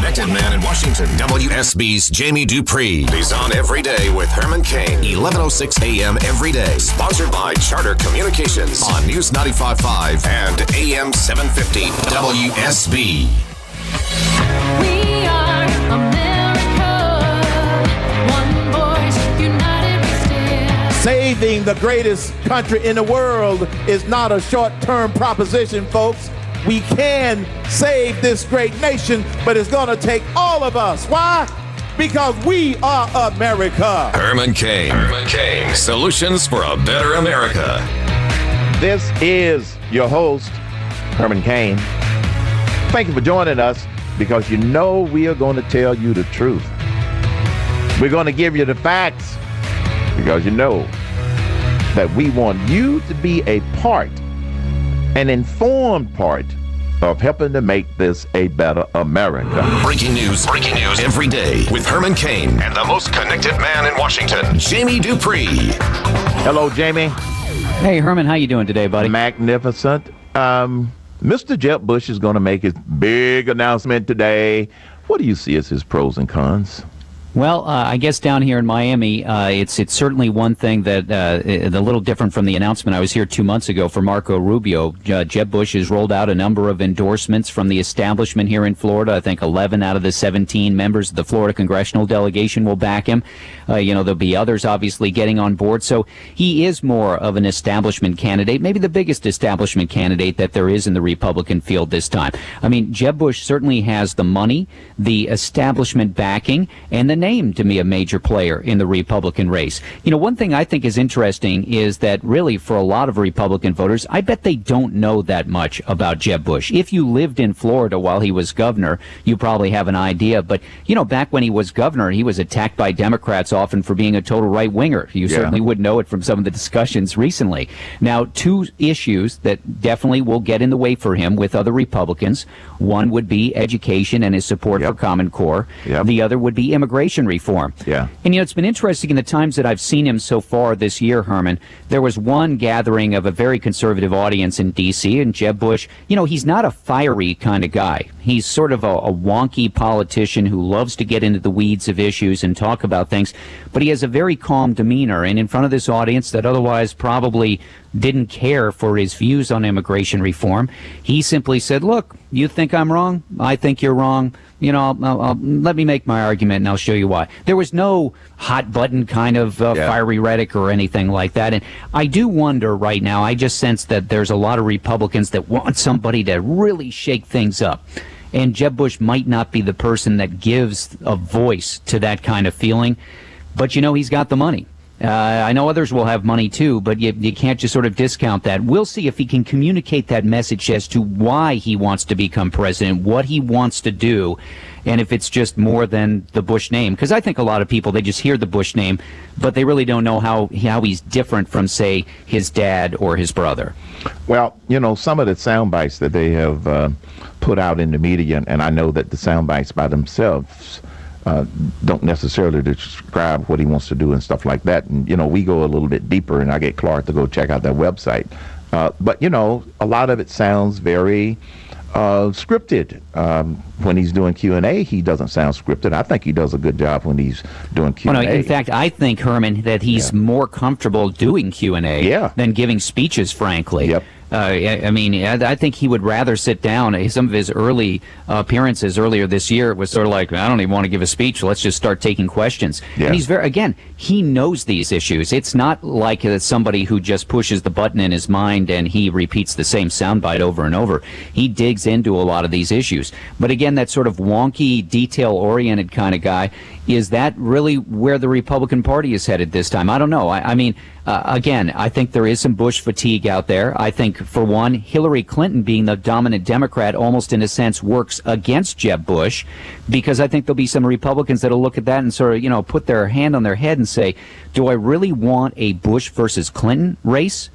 connected man in Washington, WSB's Jamie Dupree. He's on every day with Herman Cain, 1106 a.m. every day. Sponsored by Charter Communications on News 95.5 and AM 750 WSB. We are America. One voice, united we stand. Saving the greatest country in the world is not a short term proposition, folks. We can save this great nation, but it's going to take all of us. Why? Because we are America. Herman Cain. Herman Cain. Solutions for a better America. This is your host, Herman Cain. Thank you for joining us because you know we are going to tell you the truth. We're going to give you the facts because you know that we want you to be a part, an informed part of helping to make this a better America. Breaking news. Breaking news every day with Herman Cain and the most connected man in Washington, Jamie Dupree. Hello, Jamie. Hey Herman, how you doing today, buddy? Magnificent. Um, Mr. Jeb Bush is going to make his big announcement today. What do you see as his pros and cons? Well, uh, I guess down here in Miami, uh, it's it's certainly one thing that uh, a little different from the announcement I was here two months ago for Marco Rubio. Uh, Jeb Bush has rolled out a number of endorsements from the establishment here in Florida. I think 11 out of the 17 members of the Florida congressional delegation will back him. Uh, you know, there'll be others obviously getting on board. So he is more of an establishment candidate, maybe the biggest establishment candidate that there is in the Republican field this time. I mean, Jeb Bush certainly has the money, the establishment backing, and the name to be a major player in the Republican race. You know, one thing I think is interesting is that really for a lot of Republican voters, I bet they don't know that much about Jeb Bush. If you lived in Florida while he was governor, you probably have an idea. But, you know, back when he was governor, he was attacked by Democrats often for being a total right winger. You Yeah. certainly would know it from some of the discussions recently. Now, two issues that definitely will get in the way for him with other Republicans. One would be education and his support Yep. for Common Core. Yep. The other would be immigration reform. Yeah. And you know, it's been interesting in the times that I've seen him so far this year, Herman. There was one gathering of a very conservative audience in D.C. and Jeb Bush. You know, he's not a fiery kind of guy. He's sort of a, a wonky politician who loves to get into the weeds of issues and talk about things, but he has a very calm demeanor. And in front of this audience that otherwise probably didn't care for his views on immigration reform, he simply said, "Look, you think I'm wrong? I think you're wrong." You know, I'll, I'll, I'll, let me make my argument and I'll show you why. There was no hot button kind of uh, Yeah. fiery rhetoric or anything like that. And I do wonder right now, I just sense that there's a lot of Republicans that want somebody to really shake things up. And Jeb Bush might not be the person that gives a voice to that kind of feeling. But you know, he's got the money. Uh, I know others will have money too, but you, you can't just sort of discount that. We'll see if he can communicate that message as to why he wants to become president, what he wants to do, and if it's just more than the Bush name. Because I think a lot of people they just hear the Bush name, but they really don't know how how he's different from, say, his dad or his brother. Well, you know, some of the sound bites that they have uh, put out in the media, and I know that the sound bites by themselves uh, don't necessarily describe what he wants to do and stuff like that. And, you know, we go a little bit deeper, and I get Clark to go check out that website. Uh, but, you know, a lot of it sounds very uh, scripted. Um, when he's doing Q&A, he doesn't sound scripted. I think he does a good job when he's doing Q&A. Well, no, in fact, I think Herman that he's Yeah. more comfortable doing Q and A Yeah. than giving speeches. Frankly, Yep. Uh, I, I mean, I, I think he would rather sit down. Some of his early uh, appearances earlier this year was sort of like, I don't even want to give a speech. Let's just start taking questions. Yeah. And he's very, again, he knows these issues. It's not like uh, somebody who just pushes the button in his mind and he repeats the same soundbite over and over. He digs into a lot of these issues. But again, that sort of wonky, detail-oriented kind of guy, is that really where the Republican Party is headed this time? I don't know. I, I mean, uh, again, I think there is some Bush fatigue out there. I think, for one, Hillary Clinton being the dominant Democrat almost in a sense works against Jeb Bush because I think there'll be some Republicans that'll look at that and sort of, you know, put their hand on their head and say, do I really want a Bush versus Clinton race?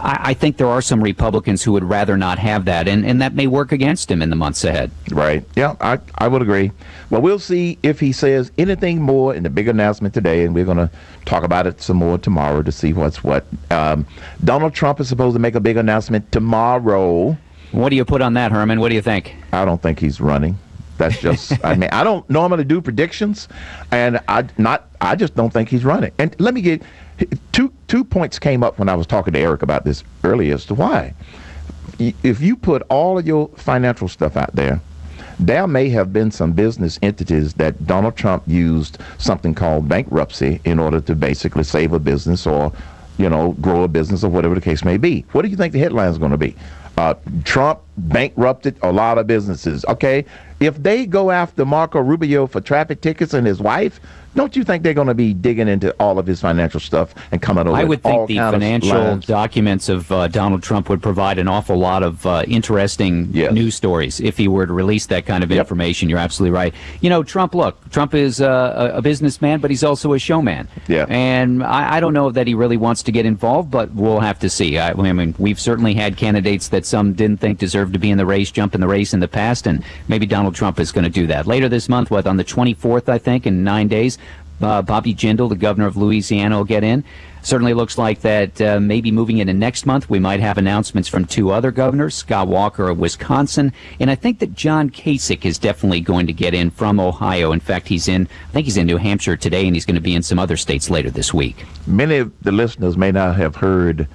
I, I think there are some Republicans who would rather not have that, and, and that may work against him in the months ahead. Right. Yeah, I, I would agree. Well, we'll see if he says anything more in the big announcement today, and we're going to talk about it some more tomorrow to see what's what. Um, Donald Trump is supposed to make a big announcement tomorrow. What do you put on that, Herman? What do you think? I don't think he's running. That's just. I mean, I don't normally do predictions, and I not. I just don't think he's running. And let me get two two points came up when I was talking to Erick about this earlier as to why. If you put all of your financial stuff out there, there may have been some business entities that Donald Trump used something called bankruptcy in order to basically save a business or, you know, grow a business or whatever the case may be. What do you think the headline is going to be? Uh, Trump bankrupted a lot of businesses. Okay, if they go after Marco Rubio for traffic tickets and his wife, don't you think they're going to be digging into all of his financial stuff and coming over? I would think the financial documents of uh, Donald Trump would provide an awful lot of uh, interesting Yes. news stories if he were to release that kind of Yep. information. You're absolutely right. You know, Trump. Look, Trump is uh, a a businessman, but he's also a showman. Yeah. And I, I don't know that he really wants to get involved, but we'll have to see. I, I mean, we've certainly had candidates that some didn't think deserved to be in the race jump in the race in the past, and maybe Donald Trump is going to do that later this month. What on the 24th, I think, in nine days. Uh, Bobby Jindal, the governor of Louisiana, will get in. Certainly looks like that uh, maybe moving into next month, we might have announcements from two other governors, Scott Walker of Wisconsin, and I think that John Kasich is definitely going to get in from Ohio. In fact, he's in, I think he's in New Hampshire today, and he's going to be in some other states later this week. Many of the listeners may not have heard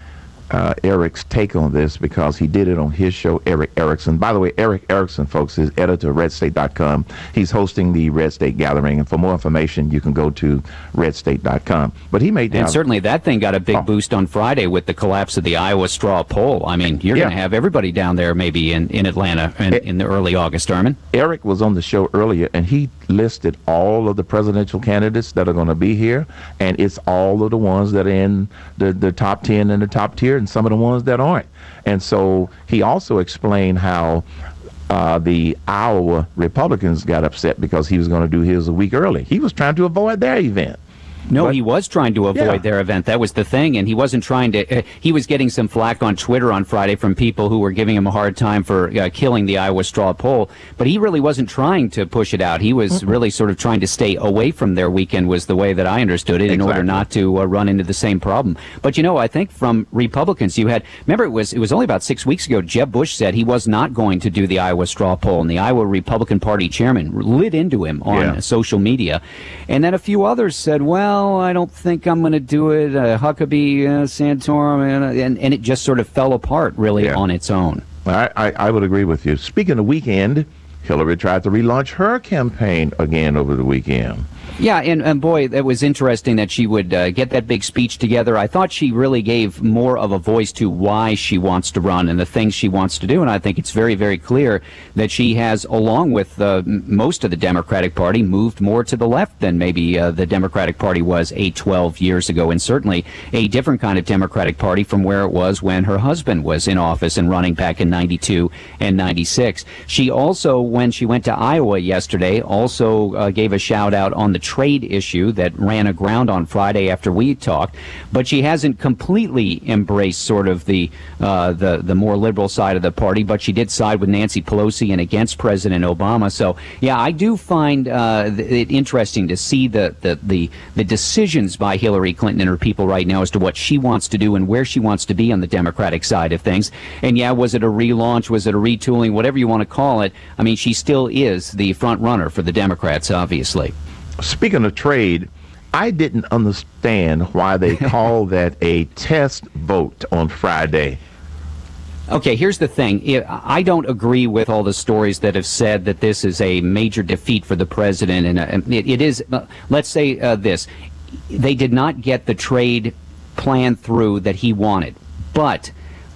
uh, Erick's take on this because he did it on his show, Erick Erickson. By the way, Erick Erickson, folks, is editor of RedState.com. He's hosting the Red State Gathering, and for more information, you can go to RedState.com. But he made And certainly that thing got a big Oh. boost on Friday with the collapse of the Iowa straw poll. I mean, you're Yeah. going to have everybody down there maybe in, in Atlanta in, in the early August, Erman. Erick was on the show earlier, and he listed all of the presidential candidates that are going to be here, and it's all of the ones that are in the, the top 10 and the top tier, and some of the ones that aren't. And so he also explained how uh, the Iowa Republicans got upset because he was going to do his a week early. He was trying to avoid their event. No, But- he was trying to avoid Yeah. their event. That was the thing, and he wasn't trying to. Uh, he was getting some flack on Twitter on Friday from people who were giving him a hard time for uh, killing the Iowa straw poll. But he really wasn't trying to push it out. He was really sort of trying to stay away from their weekend. Was the way that I understood it, in order not to uh, run into the same problem. But you know, I think from Republicans, you had remember it was it was only about six weeks ago. Jeb Bush said he was not going to do the Iowa straw poll, and the Iowa Republican Party chairman lit into him on Yeah. social media. And then a few others said, well, I don't think I'm going to do it. Uh, Huckabee, uh, Santorum, and, and, and it just sort of fell apart really Yeah. on its own. I, I, I would agree with you. Speaking of weekend, Hillary tried to relaunch her campaign again over the weekend. Yeah, and, and boy, it was interesting that she would uh, get that big speech together. I thought she really gave more of a voice to why she wants to run and the things she wants to do. And I think it's very, very clear that she has, along with uh, most of the Democratic Party, moved more to the left than maybe uh, the Democratic Party was eight, 12 years ago. And certainly a different kind of Democratic Party from where it was when her husband was in office and running back in 92 and 96. She also, when she went to Iowa yesterday, also uh, gave a shout out on the trade issue that ran aground on Friday after we talked, but she hasn't completely embraced sort of the uh, the the more liberal side of the party. But she did side with Nancy Pelosi and against President Obama. So yeah, I do find uh, it interesting to see the, the the the decisions by Hillary Clinton and her people right now as to what she wants to do and where she wants to be on the Democratic side of things. And yeah, was it a relaunch? Was it a retooling? Whatever you want to call it. I mean, she still is the front runner for the Democrats, obviously. Speaking of trade, I didn't understand why they called that a test vote on Friday. Okay, here's the thing. I don't agree with all the stories that have said that this is a major defeat for the president, and uh, it, it is. Uh, let's say uh, this: they did not get the trade plan through that he wanted, but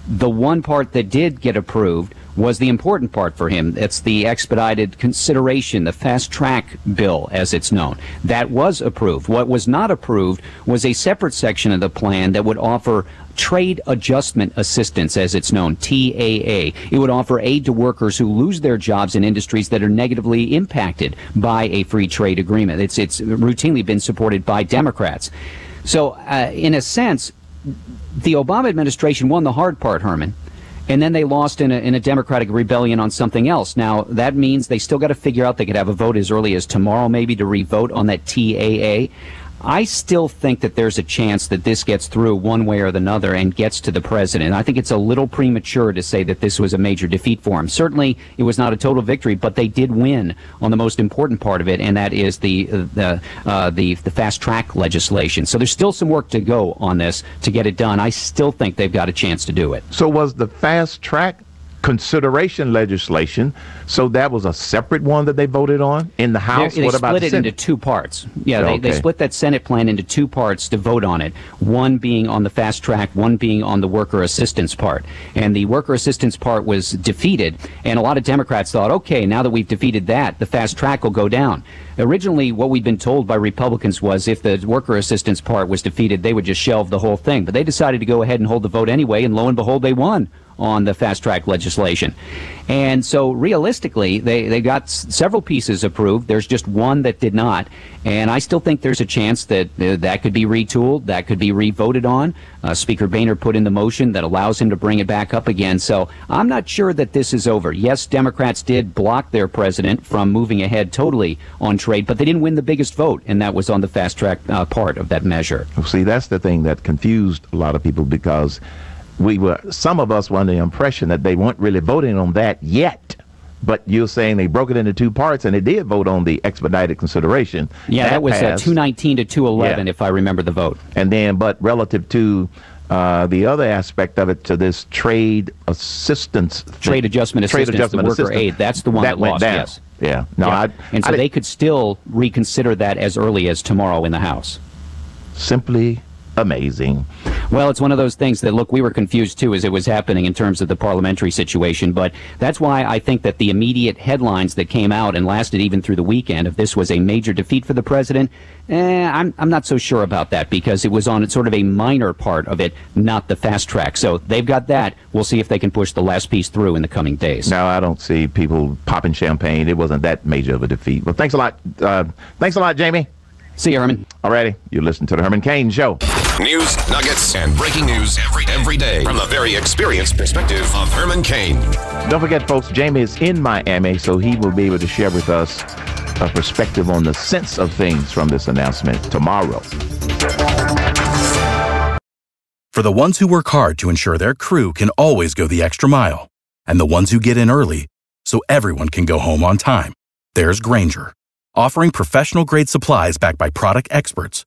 the one part that did get approved was the important part for him. It's the expedited consideration, the fast track bill, as it's known. That was approved. What was not approved was a separate section of the plan that would offer trade adjustment assistance, as it's known, TAA. It would offer aid to workers who lose their jobs in industries that are negatively impacted by a free trade agreement. It's, it's routinely been supported by Democrats. So, uh, in a sense, the Obama administration won the hard part, Herman, and then they lost in a, in a Democratic rebellion on something else. Now, that means they still got to figure out they could have a vote as early as tomorrow, maybe, to revote on that TAA. I still think that there's a chance that this gets through one way or another and gets to the president. I think it's a little premature to say that this was a major defeat for him. Certainly, it was not a total victory, but they did win on the most important part of it, and that is the the uh, the, the fast track legislation. So there's still some work to go on this to get it done. I still think they've got a chance to do it. So was the fast track consideration legislation. So that was a separate one that they voted on in the House. They, they what about split the it Senate? into two parts. Yeah, they, they Okay. split that Senate plan into two parts to vote on it. One being on the fast track, one being on the worker assistance part. And the worker assistance part was defeated, and a lot of Democrats thought, okay, now that we've defeated that, the fast track will go down. Originally, what we'd been told by Republicans was if the worker assistance part was defeated, they would just shelve the whole thing. But they decided to go ahead and hold the vote anyway, and lo and behold, they won on the fast track legislation. And so realistically, they, they got s- several pieces approved. There's just one that did not. And I still think there's a chance that uh, that could be retooled, that could be re-voted on. Uh, Speaker Boehner put in the motion that allows him to bring it back up again. So I'm not sure that this is over. Yes, Democrats did block their president from moving ahead totally on trade, but they didn't win the biggest vote, and that was on the fast track uh, part of that measure. See, that's the thing that confused a lot of people because we were some of us were under the impression that they weren't really voting on that yet. But you're saying they broke it into two parts, and they did vote on the expedited consideration. Yeah, that, was uh, 219 to 211, Yeah. if I remember the vote. And then, but relative to uh, the other aspect of it, to this trade assistance, thing- Trade adjustment trade assistance, adjustment the worker assistance, aid, that's the one that that went lost, down. yes. Yeah. No, Yeah. I, and so I they could still reconsider that as early as tomorrow in the House. simply amazing. Well, it's one of those things that, look, we were confused too as it was happening in terms of the parliamentary situation, but that's why I think that the immediate headlines that came out and lasted even through the weekend, if this was a major defeat for the president, eh, I'm, I'm not so sure about that because it was on sort of a minor part of it, not the fast track. So they've got that. We'll see if they can push the last piece through in the coming days. No, I don't see people popping champagne. It wasn't that major of a defeat. Well, thanks a lot. Uh, thanks a lot, Jamie. See you, Herman. Alrighty, you listen to the Herman Cain Show. News, nuggets, and breaking news every every day from the very experienced perspective of Herman Cain. Don't forget, folks, Jamie is in Miami, so he will be able to share with us a perspective on the sense of things from this announcement tomorrow. For the ones who work hard to ensure their crew can always go the extra mile, and the ones who get in early so everyone can go home on time, there's Grainger, offering professional grade supplies backed by product experts